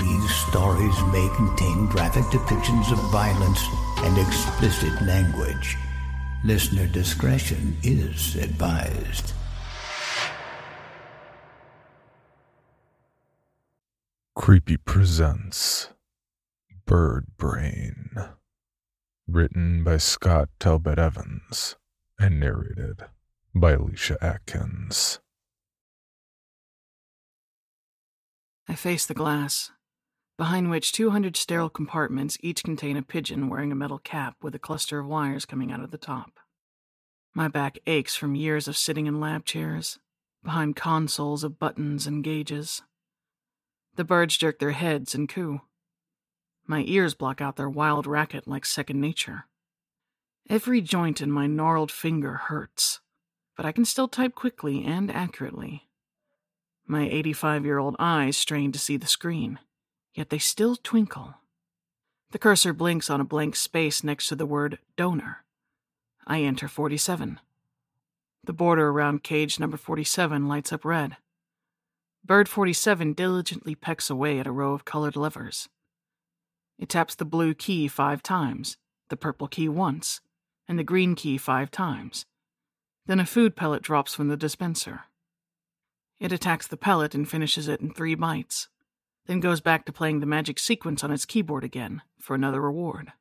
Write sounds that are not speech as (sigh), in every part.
These stories may contain graphic depictions of violence and explicit language. Listener discretion is advised. Creepy presents Bird Brain. Written by Scott Talbot Evans and narrated by Alicia Atkins. I face the glass, behind which 200 sterile compartments each contain a pigeon wearing a metal cap with a cluster of wires coming out of the top. My back aches from years of sitting in lab chairs, behind consoles of buttons and gauges. The birds jerk their heads and coo. My ears block out their wild racket like second nature. Every joint in my gnarled finger hurts, but I can still type quickly and accurately. My 85 year old eyes strain to see the screen, yet they still twinkle. The cursor blinks on a blank space next to the word donor. I enter 47. The border around cage number 47 lights up red. Bird 47 diligently pecks away at a row of colored levers. It taps the blue key five times, the purple key once, and the green key five times. Then a food pellet drops from the dispenser. It attacks the pellet and finishes it in three bites, then goes back to playing the magic sequence on its keyboard again for another reward.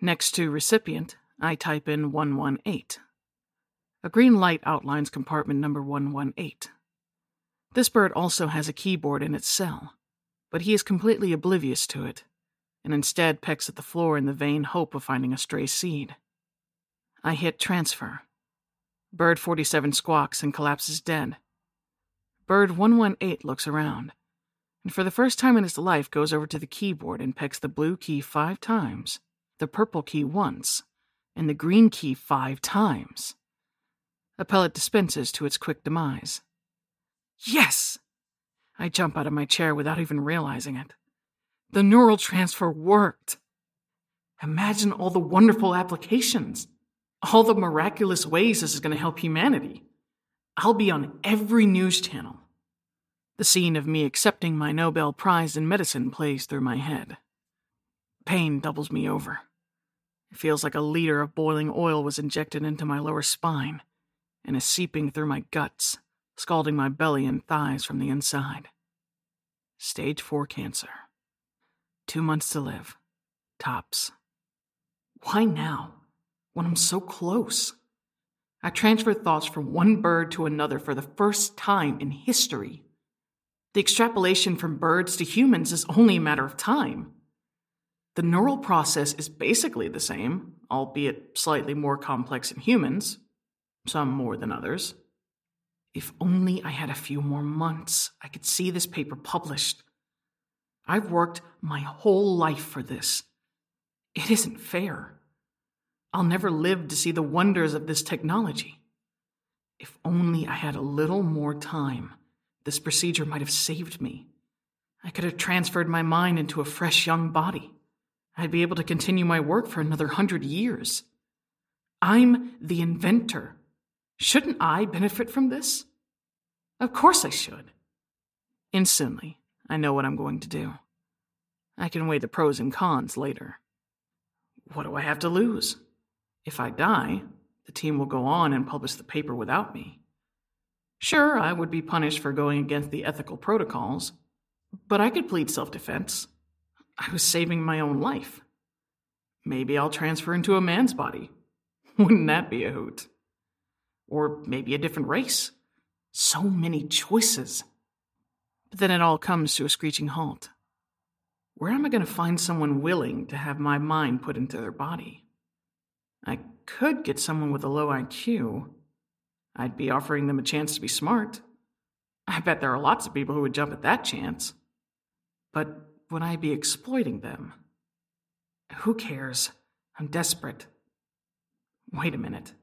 Next to recipient, I type in 118. A green light outlines compartment number 118. This bird also has a keyboard in its cell, but he is completely oblivious to it, and instead pecks at the floor in the vain hope of finding a stray seed. I hit transfer. Bird 47 squawks and collapses dead. Bird 118 looks around, and for the first time in his life goes over to the keyboard and pecks the blue key five times, the purple key once, and the green key five times. A pellet dispenses to its quick demise. Yes! I jump out of my chair without even realizing it. The neural transfer worked. Imagine all the wonderful applications, all the miraculous ways this is going to help humanity. I'll be on every news channel. The scene of me accepting my Nobel Prize in medicine plays through my head. Pain doubles me over. It feels like a liter of boiling oil was injected into my lower spine and is seeping through my guts, scalding my belly and thighs from the inside. Stage 4 cancer. Two months to live. Tops. Why now, when I'm so close? I transfer thoughts from one bird to another for the first time in history. The extrapolation from birds to humans is only a matter of time. The neural process is basically the same, albeit slightly more complex in humans, some more than others. If only I had a few more months, I could see this paper published. I've worked my whole life for this. It isn't fair. I'll never live to see the wonders of this technology. If only I had a little more time, this procedure might have saved me. I could have transferred my mind into a fresh young body. I'd be able to continue my work for another hundred years. I'm the inventor. Shouldn't I benefit from this? Of course I should. Instantly, I know what I'm going to do. I can weigh the pros and cons later. What do I have to lose? If I die, the team will go on and publish the paper without me. Sure, I would be punished for going against the ethical protocols, but I could plead self defense. I was saving my own life. Maybe I'll transfer into a man's body. (laughs) Wouldn't that be a hoot? Or maybe a different race. So many choices. But then it all comes to a screeching halt. Where am I going to find someone willing to have my mind put into their body? I could get someone with a low IQ. I'd be offering them a chance to be smart. I bet there are lots of people who would jump at that chance. But would I be exploiting them? Who cares? I'm desperate. Wait a minute.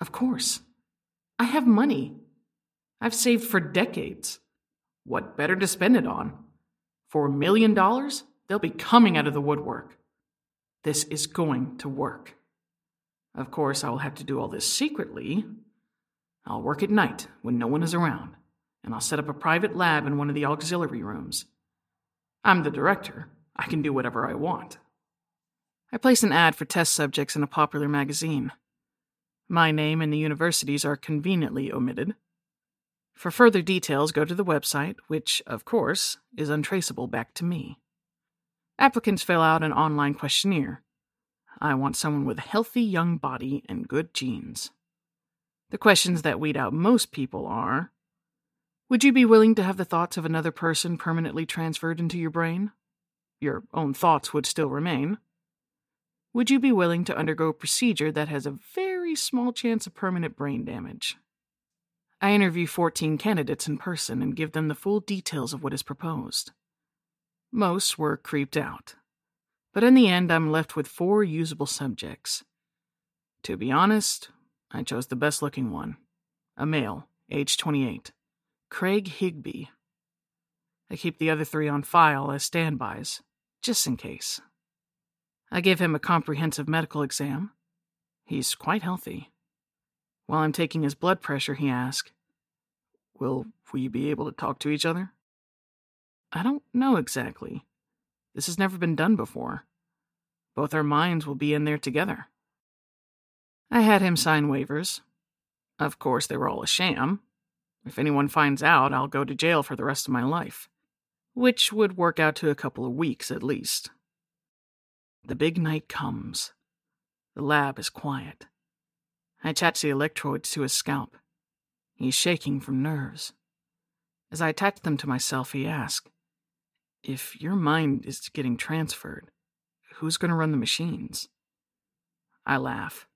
Of course. I have money. I've saved for decades. What better to spend it on? For a million dollars, they'll be coming out of the woodwork. This is going to work. Of course, I will have to do all this secretly. I'll work at night when no one is around, and I'll set up a private lab in one of the auxiliary rooms. I'm the director. I can do whatever I want. I place an ad for test subjects in a popular magazine. My name and the university's are conveniently omitted. For further details, go to the website, which, of course, is untraceable back to me. Applicants fill out an online questionnaire. I want someone with a healthy young body and good genes. The questions that weed out most people are Would you be willing to have the thoughts of another person permanently transferred into your brain? Your own thoughts would still remain. Would you be willing to undergo a procedure that has a very small chance of permanent brain damage? I interview 14 candidates in person and give them the full details of what is proposed. Most were creeped out, but in the end, I'm left with four usable subjects. To be honest, I chose the best looking one a male, age 28, Craig Higby. I keep the other three on file as standbys, just in case. I give him a comprehensive medical exam. He's quite healthy. While I'm taking his blood pressure, he asks, Will we be able to talk to each other? I don't know exactly. This has never been done before. Both our minds will be in there together. I had him sign waivers. Of course, they were all a sham. If anyone finds out, I'll go to jail for the rest of my life, which would work out to a couple of weeks at least. The big night comes. The lab is quiet. I attach the electrodes to his scalp. He's shaking from nerves. As I attach them to myself, he asks, If your mind is getting transferred, who's going to run the machines? I laugh.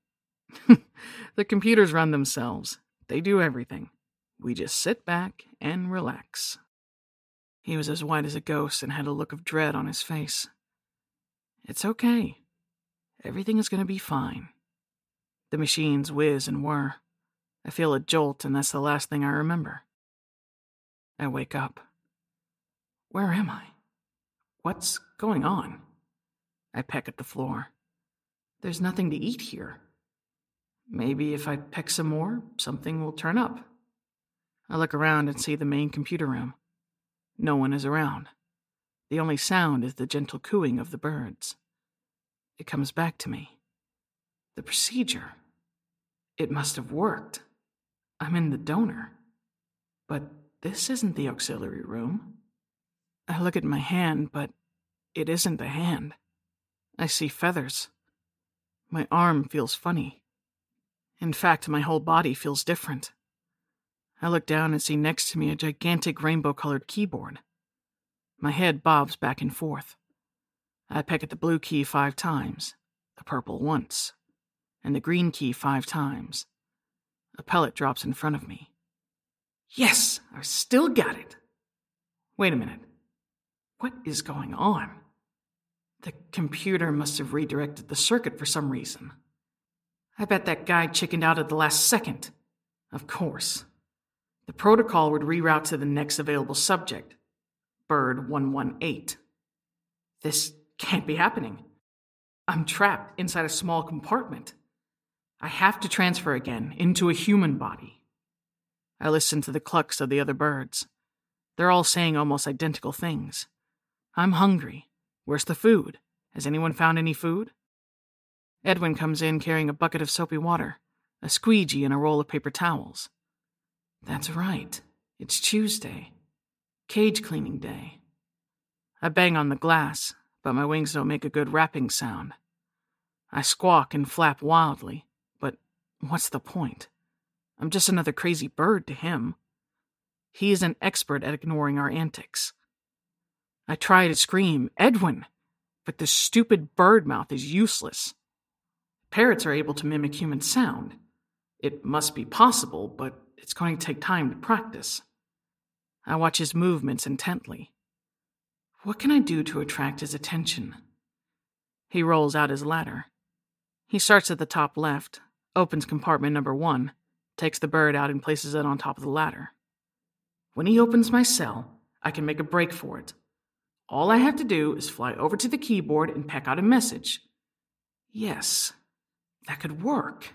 (laughs) the computers run themselves, they do everything. We just sit back and relax. He was as white as a ghost and had a look of dread on his face. It's okay. Everything is going to be fine. The machines whiz and whir. I feel a jolt, and that's the last thing I remember. I wake up. Where am I? What's going on? I peck at the floor. There's nothing to eat here. Maybe if I peck some more, something will turn up. I look around and see the main computer room. No one is around. The only sound is the gentle cooing of the birds. It comes back to me. The procedure. It must have worked. I'm in the donor. But this isn't the auxiliary room. I look at my hand, but it isn't the hand. I see feathers. My arm feels funny. In fact, my whole body feels different. I look down and see next to me a gigantic rainbow colored keyboard. My head bobs back and forth. I peck at the blue key five times, the purple once, and the green key five times. A pellet drops in front of me. Yes, I've still got it. Wait a minute. What is going on? The computer must have redirected the circuit for some reason. I bet that guy chickened out at the last second. Of course. The protocol would reroute to the next available subject, Bird 118. This can't be happening. I'm trapped inside a small compartment. I have to transfer again into a human body. I listen to the clucks of the other birds. They're all saying almost identical things. I'm hungry. Where's the food? Has anyone found any food? Edwin comes in carrying a bucket of soapy water, a squeegee, and a roll of paper towels. That's right. It's Tuesday. Cage cleaning day. I bang on the glass, but my wings don't make a good rapping sound. I squawk and flap wildly, but what's the point? I'm just another crazy bird to him. He is an expert at ignoring our antics. I try to scream, Edwin, but the stupid bird mouth is useless. Parrots are able to mimic human sound. It must be possible, but it's going to take time to practice. I watch his movements intently. What can I do to attract his attention? He rolls out his ladder. He starts at the top left, opens compartment number one, takes the bird out and places it on top of the ladder. When he opens my cell, I can make a break for it. All I have to do is fly over to the keyboard and peck out a message. Yes, that could work.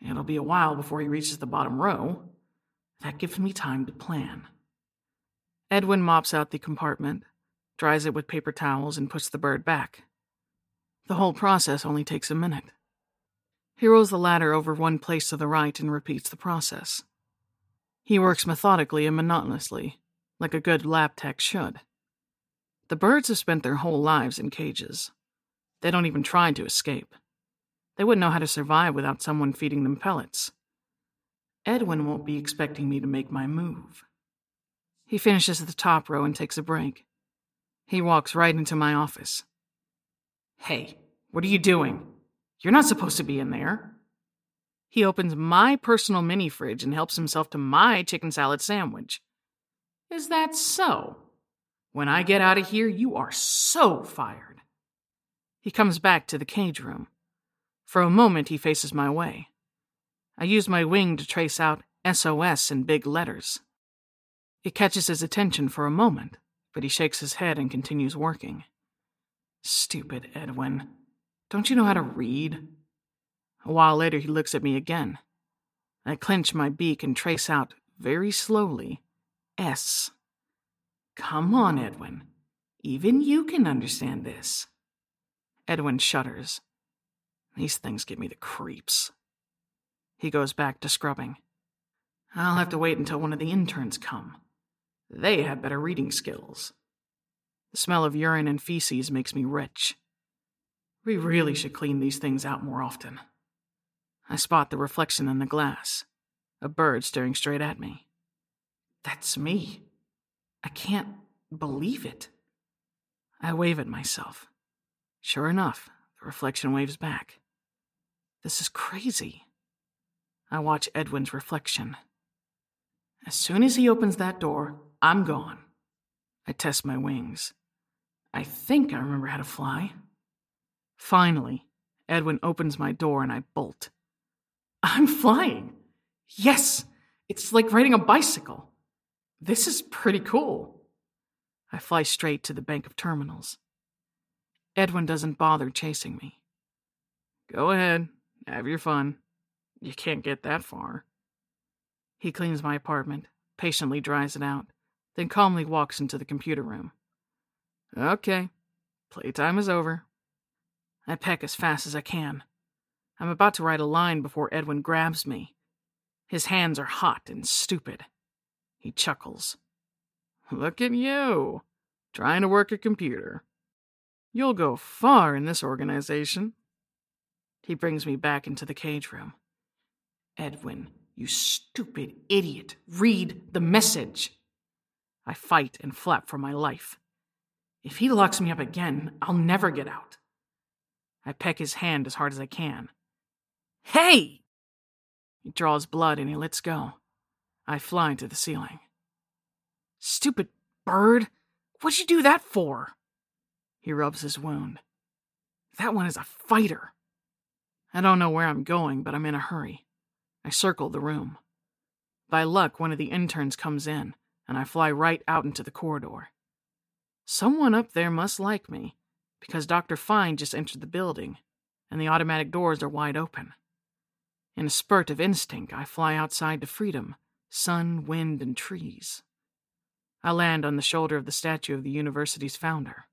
It'll be a while before he reaches the bottom row. That gives me time to plan. Edwin mops out the compartment, dries it with paper towels, and puts the bird back. The whole process only takes a minute. He rolls the ladder over one place to the right and repeats the process. He works methodically and monotonously, like a good lab tech should. The birds have spent their whole lives in cages. They don't even try to escape. They wouldn't know how to survive without someone feeding them pellets. Edwin won't be expecting me to make my move. He finishes at the top row and takes a break. He walks right into my office. Hey, what are you doing? You're not supposed to be in there. He opens my personal mini fridge and helps himself to my chicken salad sandwich. Is that so? When I get out of here, you are so fired. He comes back to the cage room. For a moment, he faces my way. I use my wing to trace out SOS in big letters. It catches his attention for a moment, but he shakes his head and continues working. Stupid Edwin. Don't you know how to read? A while later, he looks at me again. I clench my beak and trace out, very slowly, S. Come on, Edwin. Even you can understand this. Edwin shudders. These things give me the creeps. He goes back to scrubbing. I'll have to wait until one of the interns come. They have better reading skills. The smell of urine and feces makes me rich. We really should clean these things out more often. I spot the reflection in the glass a bird staring straight at me. That's me. I can't believe it. I wave at myself. Sure enough, the reflection waves back. This is crazy. I watch Edwin's reflection. As soon as he opens that door, I'm gone. I test my wings. I think I remember how to fly. Finally, Edwin opens my door and I bolt. I'm flying. Yes, it's like riding a bicycle. This is pretty cool. I fly straight to the bank of terminals. Edwin doesn't bother chasing me. Go ahead, have your fun. You can't get that far. He cleans my apartment, patiently dries it out, then calmly walks into the computer room. Okay, playtime is over. I peck as fast as I can. I'm about to write a line before Edwin grabs me. His hands are hot and stupid. He chuckles. Look at you, trying to work a computer. You'll go far in this organization. He brings me back into the cage room. Edwin, you stupid idiot, read the message. I fight and flap for my life. If he locks me up again, I'll never get out. I peck his hand as hard as I can. Hey! He draws blood and he lets go. I fly to the ceiling. Stupid bird! What'd you do that for? He rubs his wound. That one is a fighter. I don't know where I'm going, but I'm in a hurry. I circle the room. By luck, one of the interns comes in, and I fly right out into the corridor. Someone up there must like me, because Dr. Fine just entered the building, and the automatic doors are wide open. In a spurt of instinct, I fly outside to freedom, sun, wind, and trees. I land on the shoulder of the statue of the university's founder.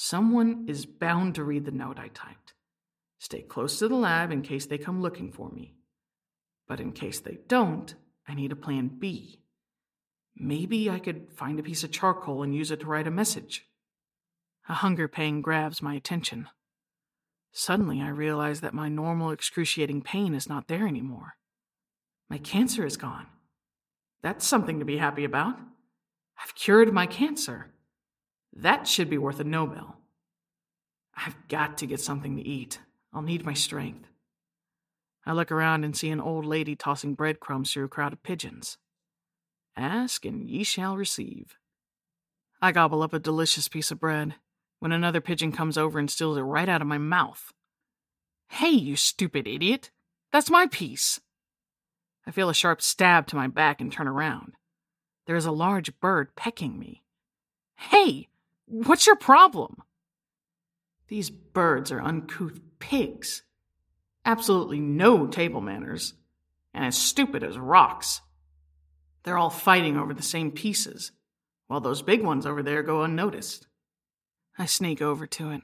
Someone is bound to read the note I typed. Stay close to the lab in case they come looking for me. But in case they don't, I need a plan B. Maybe I could find a piece of charcoal and use it to write a message. A hunger pang grabs my attention. Suddenly, I realize that my normal excruciating pain is not there anymore. My cancer is gone. That's something to be happy about. I've cured my cancer. That should be worth a Nobel. I've got to get something to eat. I'll need my strength. I look around and see an old lady tossing breadcrumbs through a crowd of pigeons. Ask and ye shall receive. I gobble up a delicious piece of bread when another pigeon comes over and steals it right out of my mouth. Hey, you stupid idiot! That's my piece! I feel a sharp stab to my back and turn around. There is a large bird pecking me. Hey, what's your problem? These birds are uncouth pigs. Absolutely no table manners, and as stupid as rocks. They're all fighting over the same pieces, while those big ones over there go unnoticed. I sneak over to it.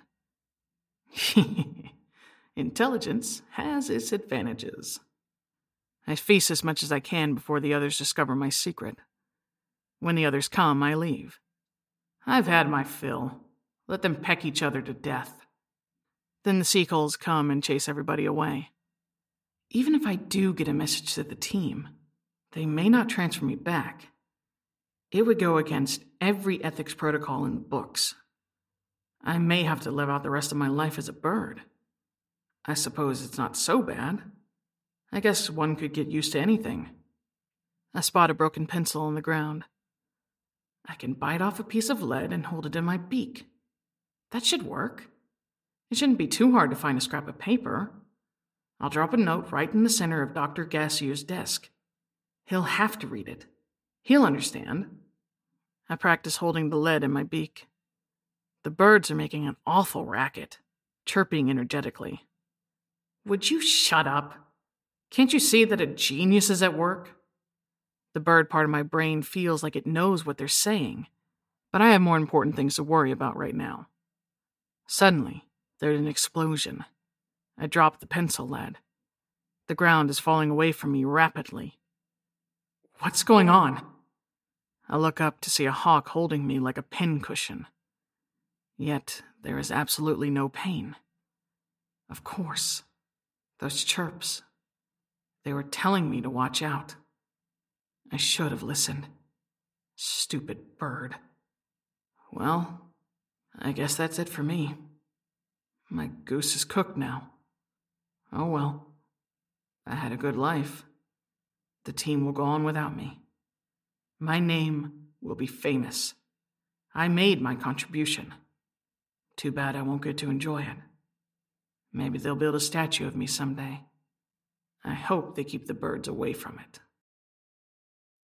(laughs) Intelligence has its advantages. I feast as much as I can before the others discover my secret. When the others come, I leave. I've had my fill. Let them peck each other to death. Then the seagulls come and chase everybody away. Even if I do get a message to the team, they may not transfer me back. It would go against every ethics protocol in the books. I may have to live out the rest of my life as a bird. I suppose it's not so bad. I guess one could get used to anything. I spot a broken pencil on the ground. I can bite off a piece of lead and hold it in my beak. That should work. It shouldn't be too hard to find a scrap of paper. I'll drop a note right in the center of Dr. Gassier's desk. He'll have to read it. He'll understand. I practice holding the lead in my beak. The birds are making an awful racket, chirping energetically. Would you shut up? Can't you see that a genius is at work? The bird part of my brain feels like it knows what they're saying, but I have more important things to worry about right now. Suddenly, there's an explosion. I drop the pencil lead. The ground is falling away from me rapidly. What's going on? I look up to see a hawk holding me like a pincushion. Yet there is absolutely no pain. Of course, those chirps. They were telling me to watch out. I should have listened. Stupid bird. Well, I guess that's it for me. My goose is cooked now. Oh well. I had a good life. The team will go on without me. My name will be famous. I made my contribution. Too bad I won't get to enjoy it. Maybe they'll build a statue of me someday. I hope they keep the birds away from it.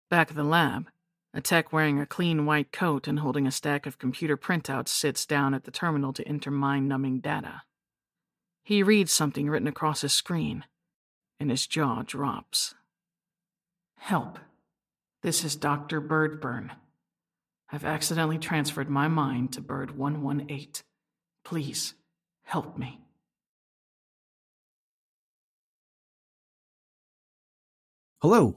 Back at the lab, a tech wearing a clean white coat and holding a stack of computer printouts sits down at the terminal to enter mind numbing data. He reads something written across his screen, and his jaw drops. Help. This is Dr. Birdburn. I've accidentally transferred my mind to Bird 118. Please, help me. Hello,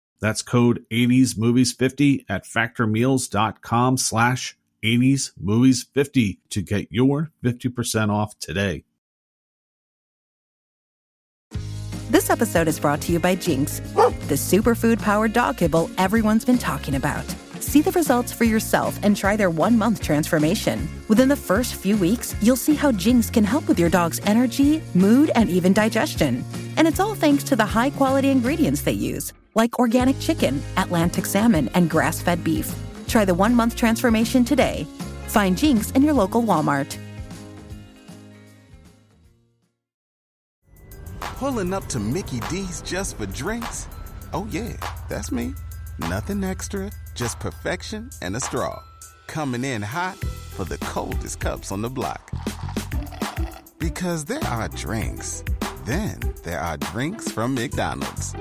That's code 80smovies50 at factormeals.com slash 80smovies50 to get your 50% off today. This episode is brought to you by Jinx, the superfood powered dog kibble everyone's been talking about. See the results for yourself and try their one month transformation. Within the first few weeks, you'll see how Jinx can help with your dog's energy, mood, and even digestion. And it's all thanks to the high quality ingredients they use, like organic chicken, Atlantic salmon, and grass fed beef. Try the one month transformation today. Find Jinx in your local Walmart. Pulling up to Mickey D's just for drinks? Oh, yeah, that's me. Nothing extra, just perfection and a straw. Coming in hot for the coldest cups on the block. Because there are drinks, then there are drinks from McDonald's.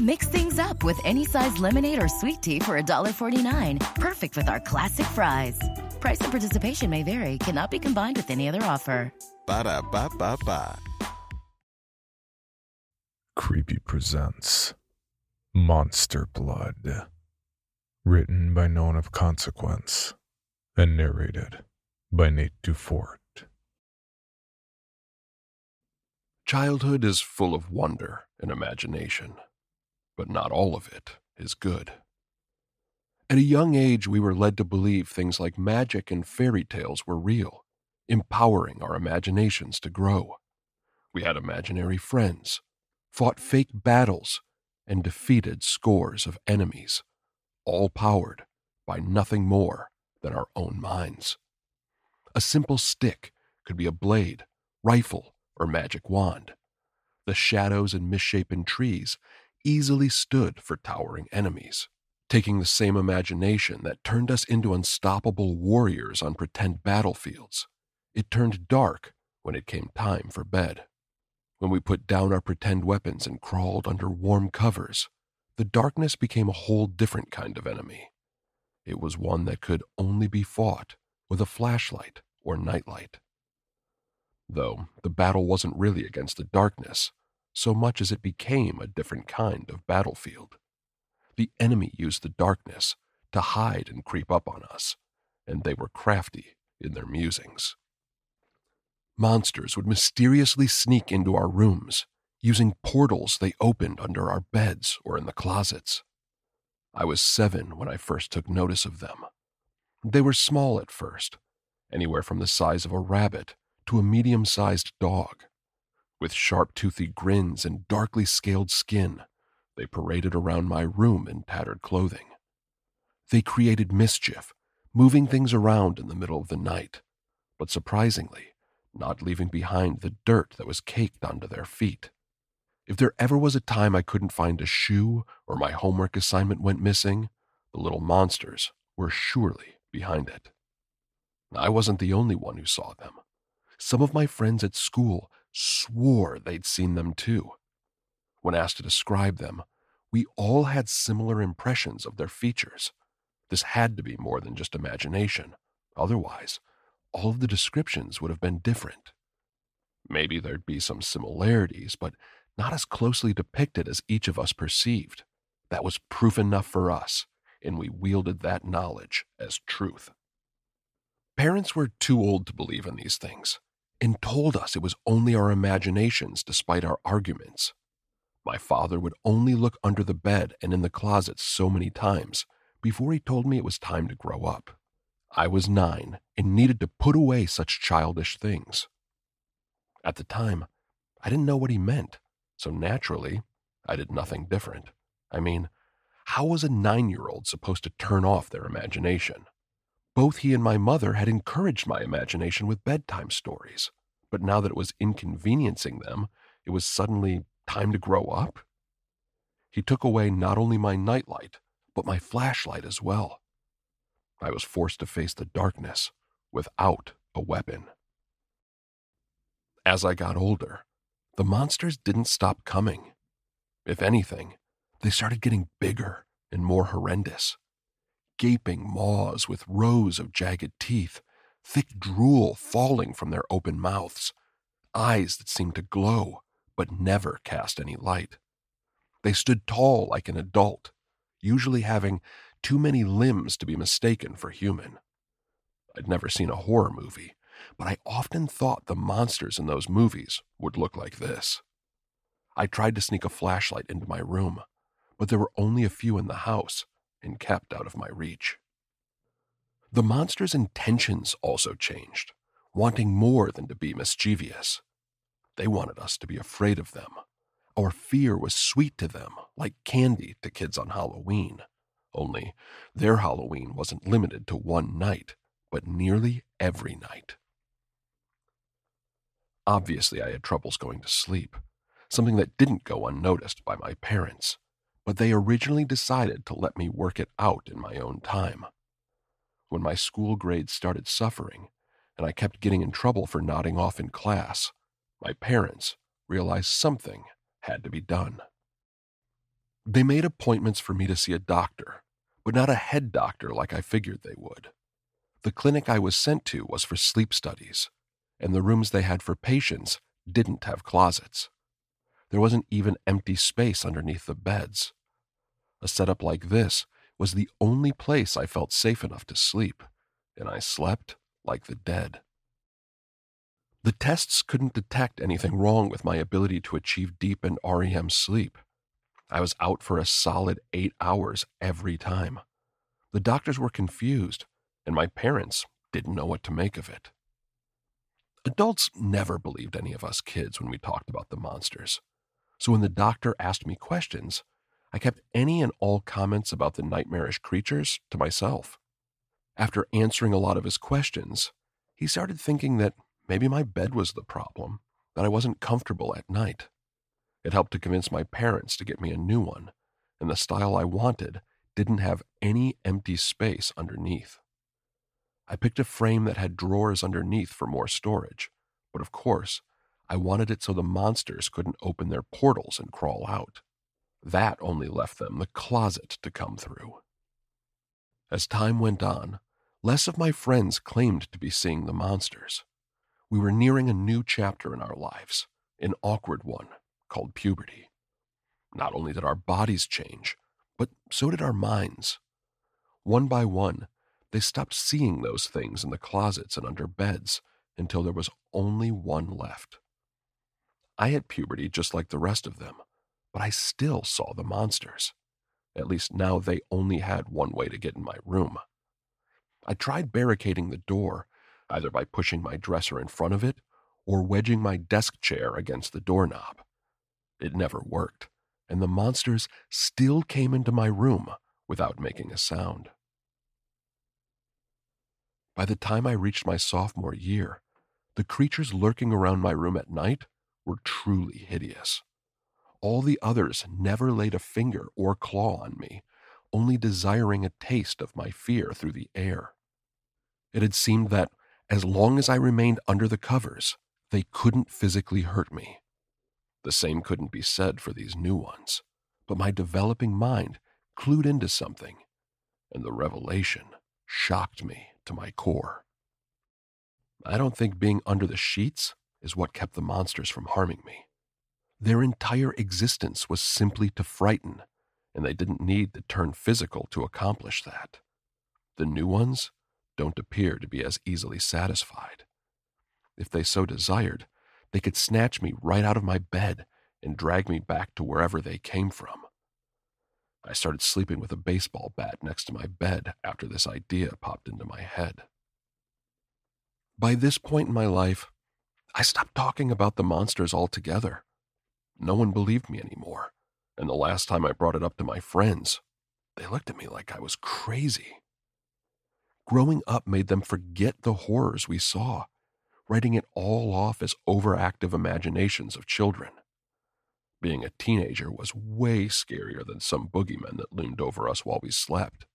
Mix things up with any size lemonade or sweet tea for $1.49. Perfect with our classic fries. Price and participation may vary, cannot be combined with any other offer. Ba da ba ba ba. Creepy presents Monster Blood. Written by No One of Consequence and narrated by Nate DuFort. Childhood is full of wonder and imagination, but not all of it is good. At a young age, we were led to believe things like magic and fairy tales were real, empowering our imaginations to grow. We had imaginary friends, fought fake battles, and defeated scores of enemies, all powered by nothing more than our own minds. A simple stick could be a blade, rifle, or magic wand. The shadows and misshapen trees easily stood for towering enemies. Taking the same imagination that turned us into unstoppable warriors on pretend battlefields, it turned dark when it came time for bed. When we put down our pretend weapons and crawled under warm covers, the darkness became a whole different kind of enemy. It was one that could only be fought with a flashlight or nightlight. Though the battle wasn't really against the darkness, so much as it became a different kind of battlefield. The enemy used the darkness to hide and creep up on us, and they were crafty in their musings. Monsters would mysteriously sneak into our rooms, using portals they opened under our beds or in the closets. I was seven when I first took notice of them. They were small at first, anywhere from the size of a rabbit to a medium sized dog. With sharp toothy grins and darkly scaled skin, they paraded around my room in tattered clothing. They created mischief, moving things around in the middle of the night, but surprisingly, not leaving behind the dirt that was caked onto their feet. If there ever was a time I couldn't find a shoe or my homework assignment went missing, the little monsters were surely behind it. I wasn't the only one who saw them. Some of my friends at school swore they'd seen them too. When asked to describe them, we all had similar impressions of their features. This had to be more than just imagination. Otherwise, all of the descriptions would have been different. Maybe there'd be some similarities, but not as closely depicted as each of us perceived. That was proof enough for us, and we wielded that knowledge as truth. Parents were too old to believe in these things and told us it was only our imaginations despite our arguments. My father would only look under the bed and in the closets so many times before he told me it was time to grow up. I was nine and needed to put away such childish things. At the time, I didn't know what he meant, so naturally, I did nothing different. I mean, how was a nine year old supposed to turn off their imagination? Both he and my mother had encouraged my imagination with bedtime stories, but now that it was inconveniencing them, it was suddenly time to grow up? He took away not only my nightlight, but my flashlight as well. I was forced to face the darkness without a weapon. As I got older, the monsters didn't stop coming. If anything, they started getting bigger and more horrendous. Gaping maws with rows of jagged teeth, thick drool falling from their open mouths, eyes that seemed to glow but never cast any light. They stood tall like an adult, usually having too many limbs to be mistaken for human. I'd never seen a horror movie, but I often thought the monsters in those movies would look like this. I tried to sneak a flashlight into my room, but there were only a few in the house and kept out of my reach. The monster's intentions also changed, wanting more than to be mischievous. They wanted us to be afraid of them. Our fear was sweet to them, like candy to kids on Halloween. Only their Halloween wasn't limited to one night, but nearly every night. Obviously, I had troubles going to sleep, something that didn't go unnoticed by my parents, but they originally decided to let me work it out in my own time. When my school grades started suffering, and I kept getting in trouble for nodding off in class, my parents realized something had to be done. They made appointments for me to see a doctor, but not a head doctor like I figured they would. The clinic I was sent to was for sleep studies, and the rooms they had for patients didn't have closets. There wasn't even empty space underneath the beds. A setup like this was the only place I felt safe enough to sleep, and I slept like the dead. The tests couldn't detect anything wrong with my ability to achieve deep and REM sleep. I was out for a solid eight hours every time. The doctors were confused, and my parents didn't know what to make of it. Adults never believed any of us kids when we talked about the monsters. So when the doctor asked me questions, I kept any and all comments about the nightmarish creatures to myself. After answering a lot of his questions, he started thinking that Maybe my bed was the problem, that I wasn't comfortable at night. It helped to convince my parents to get me a new one, and the style I wanted didn't have any empty space underneath. I picked a frame that had drawers underneath for more storage, but of course, I wanted it so the monsters couldn't open their portals and crawl out. That only left them the closet to come through. As time went on, less of my friends claimed to be seeing the monsters we were nearing a new chapter in our lives, an awkward one called puberty. Not only did our bodies change, but so did our minds. One by one, they stopped seeing those things in the closets and under beds until there was only one left. I had puberty just like the rest of them, but I still saw the monsters. At least now they only had one way to get in my room. I tried barricading the door, either by pushing my dresser in front of it or wedging my desk chair against the doorknob. It never worked, and the monsters still came into my room without making a sound. By the time I reached my sophomore year, the creatures lurking around my room at night were truly hideous. All the others never laid a finger or claw on me, only desiring a taste of my fear through the air. It had seemed that as long as I remained under the covers, they couldn't physically hurt me. The same couldn't be said for these new ones, but my developing mind clued into something, and the revelation shocked me to my core. I don't think being under the sheets is what kept the monsters from harming me. Their entire existence was simply to frighten, and they didn't need to turn physical to accomplish that. The new ones don't appear to be as easily satisfied. If they so desired, they could snatch me right out of my bed and drag me back to wherever they came from. I started sleeping with a baseball bat next to my bed after this idea popped into my head. By this point in my life, I stopped talking about the monsters altogether. No one believed me anymore, and the last time I brought it up to my friends, they looked at me like I was crazy. Growing up made them forget the horrors we saw, writing it all off as overactive imaginations of children. Being a teenager was way scarier than some boogeymen that loomed over us while we slept.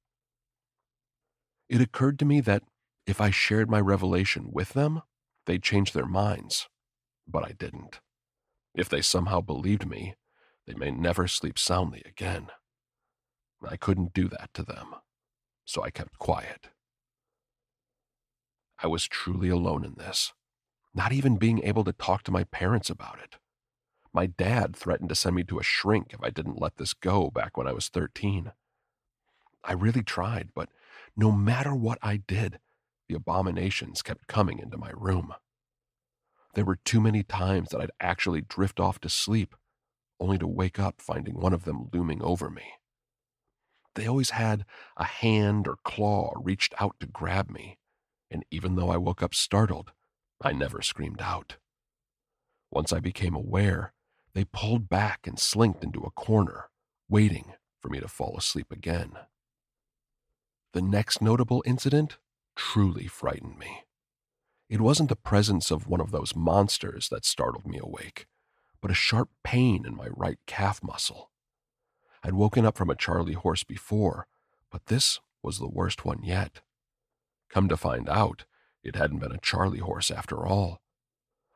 It occurred to me that if I shared my revelation with them, they'd change their minds. But I didn't. If they somehow believed me, they may never sleep soundly again. I couldn't do that to them, so I kept quiet. I was truly alone in this, not even being able to talk to my parents about it. My dad threatened to send me to a shrink if I didn't let this go back when I was 13. I really tried, but no matter what I did, the abominations kept coming into my room. There were too many times that I'd actually drift off to sleep, only to wake up finding one of them looming over me. They always had a hand or claw reached out to grab me, and even though I woke up startled, I never screamed out. Once I became aware, they pulled back and slinked into a corner, waiting for me to fall asleep again. The next notable incident truly frightened me. It wasn't the presence of one of those monsters that startled me awake, but a sharp pain in my right calf muscle. I'd woken up from a Charlie horse before, but this was the worst one yet. Come to find out, it hadn't been a Charlie horse after all.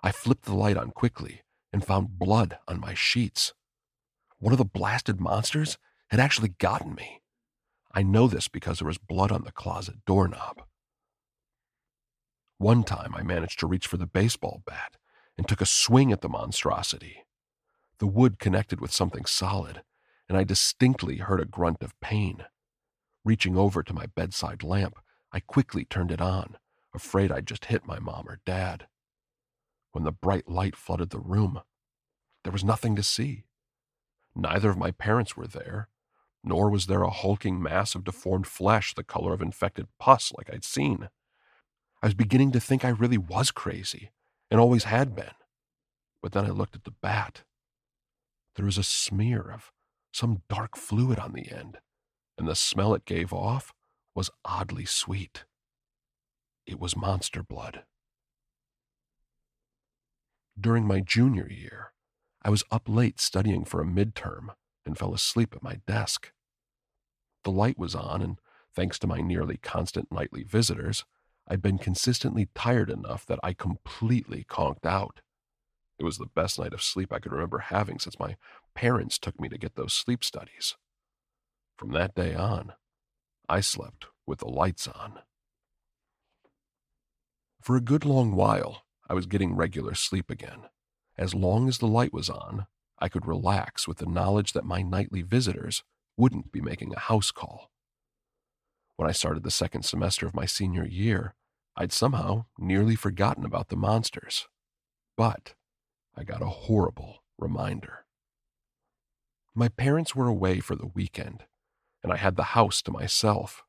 I flipped the light on quickly and found blood on my sheets. One of the blasted monsters had actually gotten me. I know this because there was blood on the closet doorknob. One time I managed to reach for the baseball bat and took a swing at the monstrosity. The wood connected with something solid, and I distinctly heard a grunt of pain. Reaching over to my bedside lamp, I quickly turned it on, afraid I'd just hit my mom or dad. When the bright light flooded the room, there was nothing to see. Neither of my parents were there, nor was there a hulking mass of deformed flesh the color of infected pus like I'd seen. I was beginning to think I really was crazy and always had been. But then I looked at the bat. There was a smear of some dark fluid on the end, and the smell it gave off was oddly sweet. It was monster blood. During my junior year, I was up late studying for a midterm and fell asleep at my desk. The light was on, and thanks to my nearly constant nightly visitors, I'd been consistently tired enough that I completely conked out. It was the best night of sleep I could remember having since my parents took me to get those sleep studies. From that day on, I slept with the lights on. For a good long while, I was getting regular sleep again. As long as the light was on, I could relax with the knowledge that my nightly visitors wouldn't be making a house call. When I started the second semester of my senior year, I'd somehow nearly forgotten about the monsters. But I got a horrible reminder. My parents were away for the weekend, and I had the house to myself.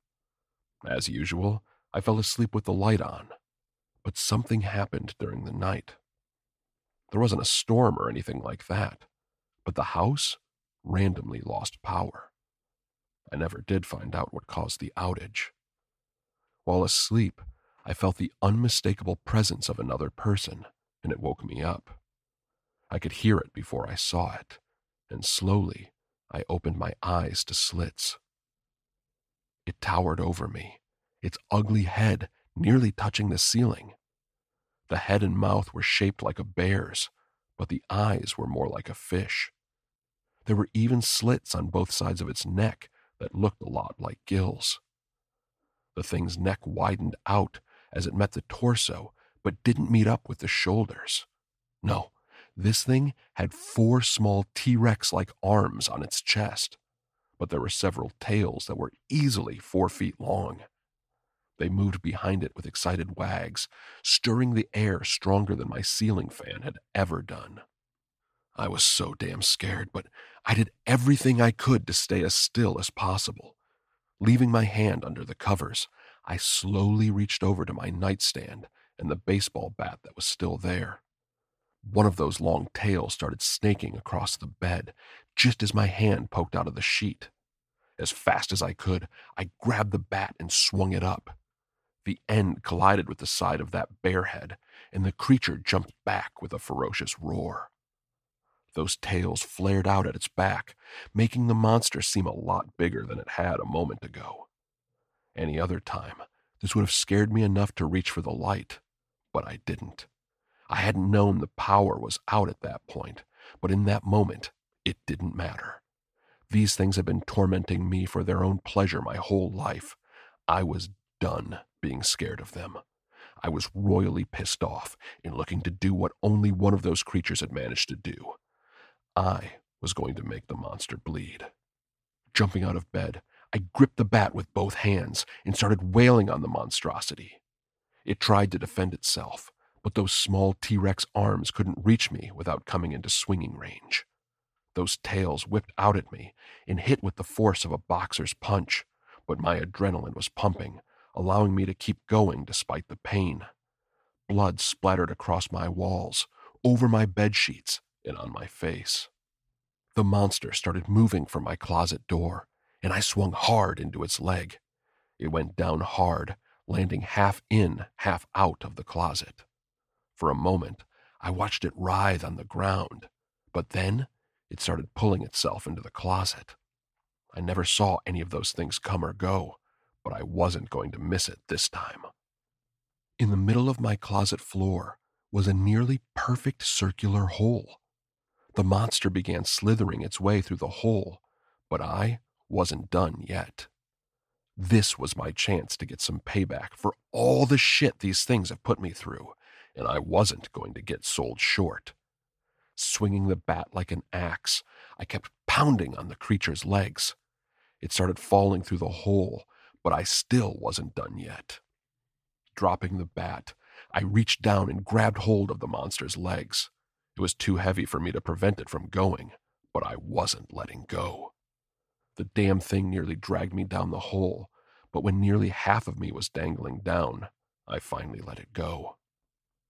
As usual, I fell asleep with the light on, but something happened during the night. There wasn't a storm or anything like that, but the house randomly lost power. I never did find out what caused the outage. While asleep, I felt the unmistakable presence of another person, and it woke me up. I could hear it before I saw it, and slowly I opened my eyes to slits. It towered over me, its ugly head nearly touching the ceiling. The head and mouth were shaped like a bear's, but the eyes were more like a fish. There were even slits on both sides of its neck that looked a lot like gills. The thing's neck widened out as it met the torso, but didn't meet up with the shoulders. No, this thing had four small T Rex like arms on its chest, but there were several tails that were easily four feet long. They moved behind it with excited wags, stirring the air stronger than my ceiling fan had ever done. I was so damn scared, but I did everything I could to stay as still as possible. Leaving my hand under the covers, I slowly reached over to my nightstand and the baseball bat that was still there. One of those long tails started snaking across the bed just as my hand poked out of the sheet. As fast as I could, I grabbed the bat and swung it up. The end collided with the side of that bear head, and the creature jumped back with a ferocious roar. Those tails flared out at its back, making the monster seem a lot bigger than it had a moment ago. Any other time, this would have scared me enough to reach for the light, but I didn't. I hadn't known the power was out at that point, but in that moment, it didn't matter. These things had been tormenting me for their own pleasure my whole life. I was done being scared of them. I was royally pissed off in looking to do what only one of those creatures had managed to do. I was going to make the monster bleed. Jumping out of bed, I gripped the bat with both hands and started wailing on the monstrosity. It tried to defend itself, but those small T Rex arms couldn't reach me without coming into swinging range. Those tails whipped out at me and hit with the force of a boxer's punch, but my adrenaline was pumping, allowing me to keep going despite the pain. Blood splattered across my walls, over my bed sheets, and on my face. The monster started moving from my closet door, and I swung hard into its leg. It went down hard, landing half in, half out of the closet. For a moment, I watched it writhe on the ground, but then it started pulling itself into the closet. I never saw any of those things come or go, but I wasn't going to miss it this time. In the middle of my closet floor was a nearly perfect circular hole. The monster began slithering its way through the hole, but I wasn't done yet. This was my chance to get some payback for all the shit these things have put me through, and I wasn't going to get sold short. Swinging the bat like an axe, I kept pounding on the creature's legs. It started falling through the hole, but I still wasn't done yet. Dropping the bat, I reached down and grabbed hold of the monster's legs. It was too heavy for me to prevent it from going, but I wasn't letting go. The damn thing nearly dragged me down the hole, but when nearly half of me was dangling down, I finally let it go.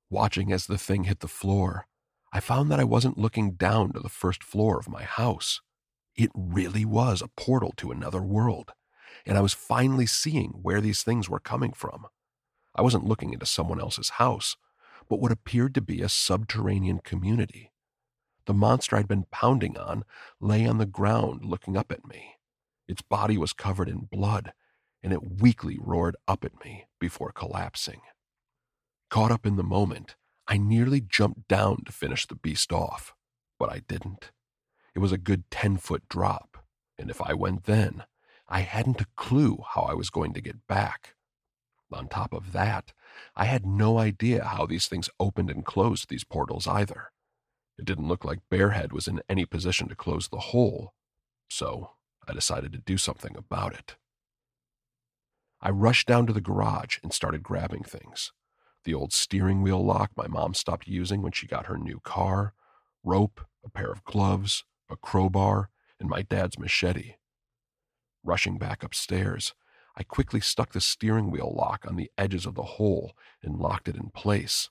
Watching as the thing hit the floor, I found that I wasn't looking down to the first floor of my house. It really was a portal to another world, and I was finally seeing where these things were coming from. I wasn't looking into someone else's house, but what appeared to be a subterranean community. The monster I'd been pounding on lay on the ground looking up at me. Its body was covered in blood, and it weakly roared up at me before collapsing. Caught up in the moment, I nearly jumped down to finish the beast off, but I didn't. It was a good 10 foot drop, and if I went then, I hadn't a clue how I was going to get back. On top of that, I had no idea how these things opened and closed these portals either. It didn't look like Bearhead was in any position to close the hole, so I decided to do something about it. I rushed down to the garage and started grabbing things the old steering wheel lock my mom stopped using when she got her new car, rope, a pair of gloves, a crowbar, and my dad's machete. Rushing back upstairs, I quickly stuck the steering wheel lock on the edges of the hole and locked it in place.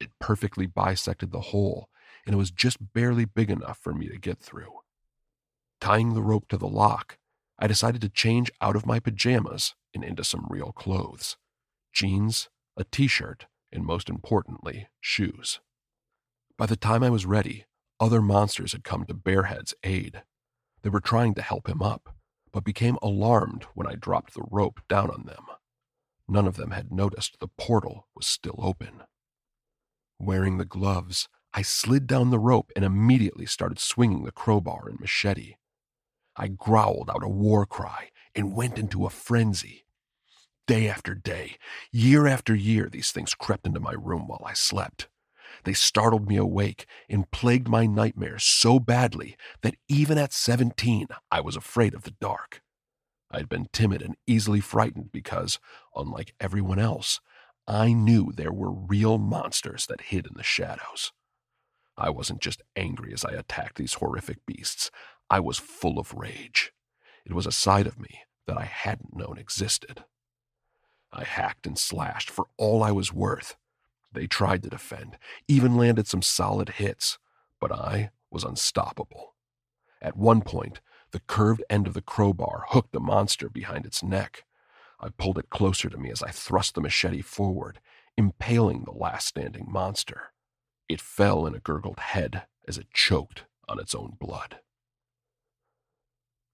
It perfectly bisected the hole, and it was just barely big enough for me to get through. Tying the rope to the lock, I decided to change out of my pajamas and into some real clothes jeans, a t shirt, and most importantly, shoes. By the time I was ready, other monsters had come to Bearhead's aid. They were trying to help him up, but became alarmed when I dropped the rope down on them. None of them had noticed the portal was still open. Wearing the gloves, I slid down the rope and immediately started swinging the crowbar and machete. I growled out a war cry and went into a frenzy. Day after day, year after year, these things crept into my room while I slept. They startled me awake and plagued my nightmares so badly that even at 17, I was afraid of the dark. I had been timid and easily frightened because, unlike everyone else, I knew there were real monsters that hid in the shadows. I wasn't just angry as I attacked these horrific beasts, I was full of rage. It was a side of me that I hadn't known existed. I hacked and slashed for all I was worth, they tried to defend, even landed some solid hits, but I was unstoppable. At one point, the curved end of the crowbar hooked the monster behind its neck. I pulled it closer to me as I thrust the machete forward, impaling the last standing monster. It fell in a gurgled head as it choked on its own blood.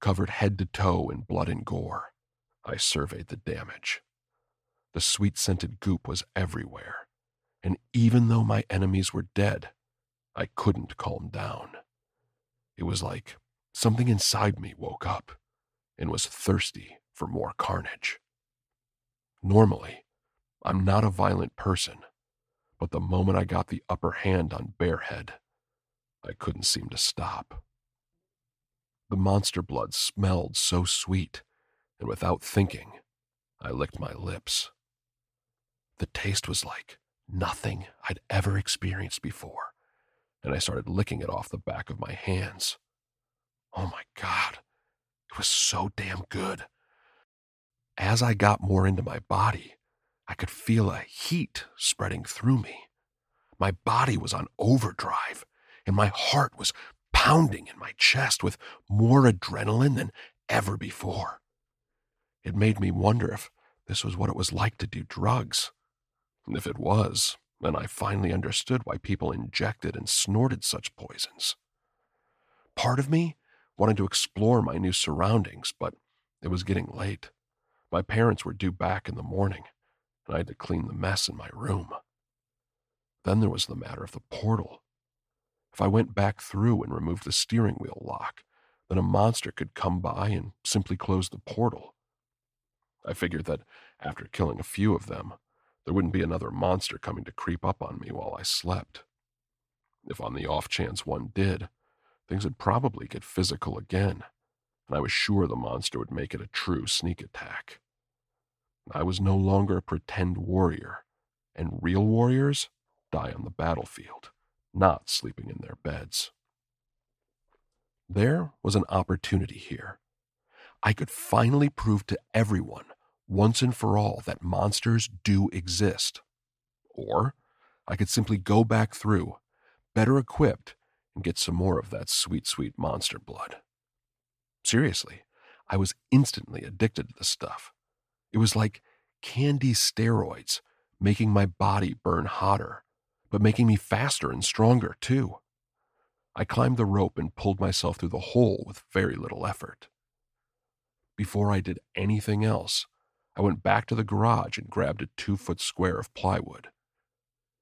Covered head to toe in blood and gore, I surveyed the damage. The sweet scented goop was everywhere, and even though my enemies were dead, I couldn't calm down. It was like something inside me woke up and was thirsty for more carnage. Normally, I'm not a violent person, but the moment I got the upper hand on Bearhead, I couldn't seem to stop. The monster blood smelled so sweet, and without thinking, I licked my lips. The taste was like nothing I'd ever experienced before, and I started licking it off the back of my hands. Oh my God, it was so damn good. As I got more into my body, I could feel a heat spreading through me. My body was on overdrive, and my heart was pounding in my chest with more adrenaline than ever before. It made me wonder if this was what it was like to do drugs. And if it was, then I finally understood why people injected and snorted such poisons. Part of me wanted to explore my new surroundings, but it was getting late. My parents were due back in the morning and I had to clean the mess in my room. Then there was the matter of the portal. If I went back through and removed the steering wheel lock, then a monster could come by and simply close the portal. I figured that after killing a few of them, there wouldn't be another monster coming to creep up on me while I slept. If on the off chance one did, things would probably get physical again, and I was sure the monster would make it a true sneak attack. I was no longer a pretend warrior, and real warriors die on the battlefield, not sleeping in their beds. There was an opportunity here. I could finally prove to everyone, once and for all, that monsters do exist. Or I could simply go back through, better equipped, and get some more of that sweet, sweet monster blood. Seriously, I was instantly addicted to the stuff. It was like candy steroids, making my body burn hotter, but making me faster and stronger too. I climbed the rope and pulled myself through the hole with very little effort. Before I did anything else, I went back to the garage and grabbed a two foot square of plywood.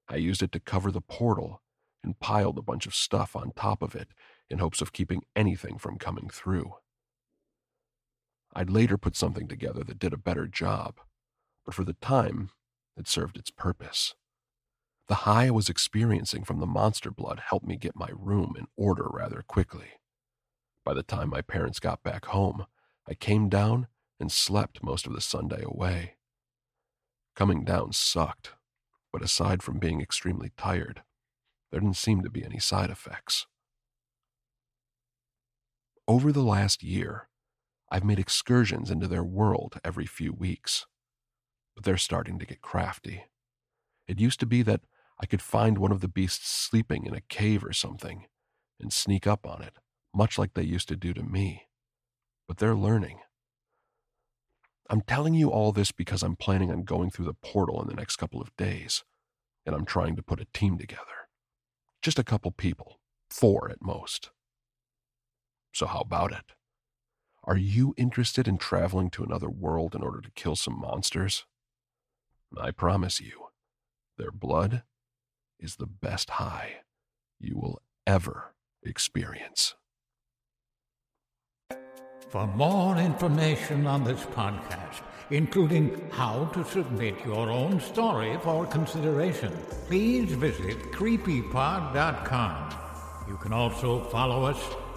I used it to cover the portal and piled a bunch of stuff on top of it in hopes of keeping anything from coming through. I'd later put something together that did a better job, but for the time, it served its purpose. The high I was experiencing from the monster blood helped me get my room in order rather quickly. By the time my parents got back home, I came down and slept most of the Sunday away. Coming down sucked, but aside from being extremely tired, there didn't seem to be any side effects. Over the last year, I've made excursions into their world every few weeks. But they're starting to get crafty. It used to be that I could find one of the beasts sleeping in a cave or something and sneak up on it, much like they used to do to me. But they're learning. I'm telling you all this because I'm planning on going through the portal in the next couple of days, and I'm trying to put a team together. Just a couple people, four at most. So, how about it? Are you interested in traveling to another world in order to kill some monsters? I promise you, their blood is the best high you will ever experience. For more information on this podcast, including how to submit your own story for consideration, please visit creepypod.com. You can also follow us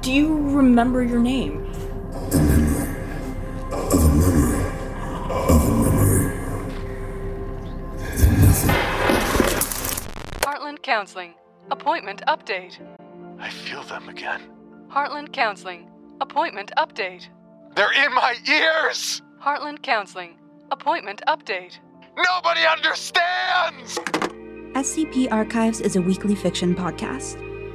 Do you remember your name? Heartland Counseling. Appointment update. I feel them again. Heartland Counseling. Appointment update. They're in my ears! Heartland Counseling. Appointment update. Nobody understands! SCP Archives is a weekly fiction podcast.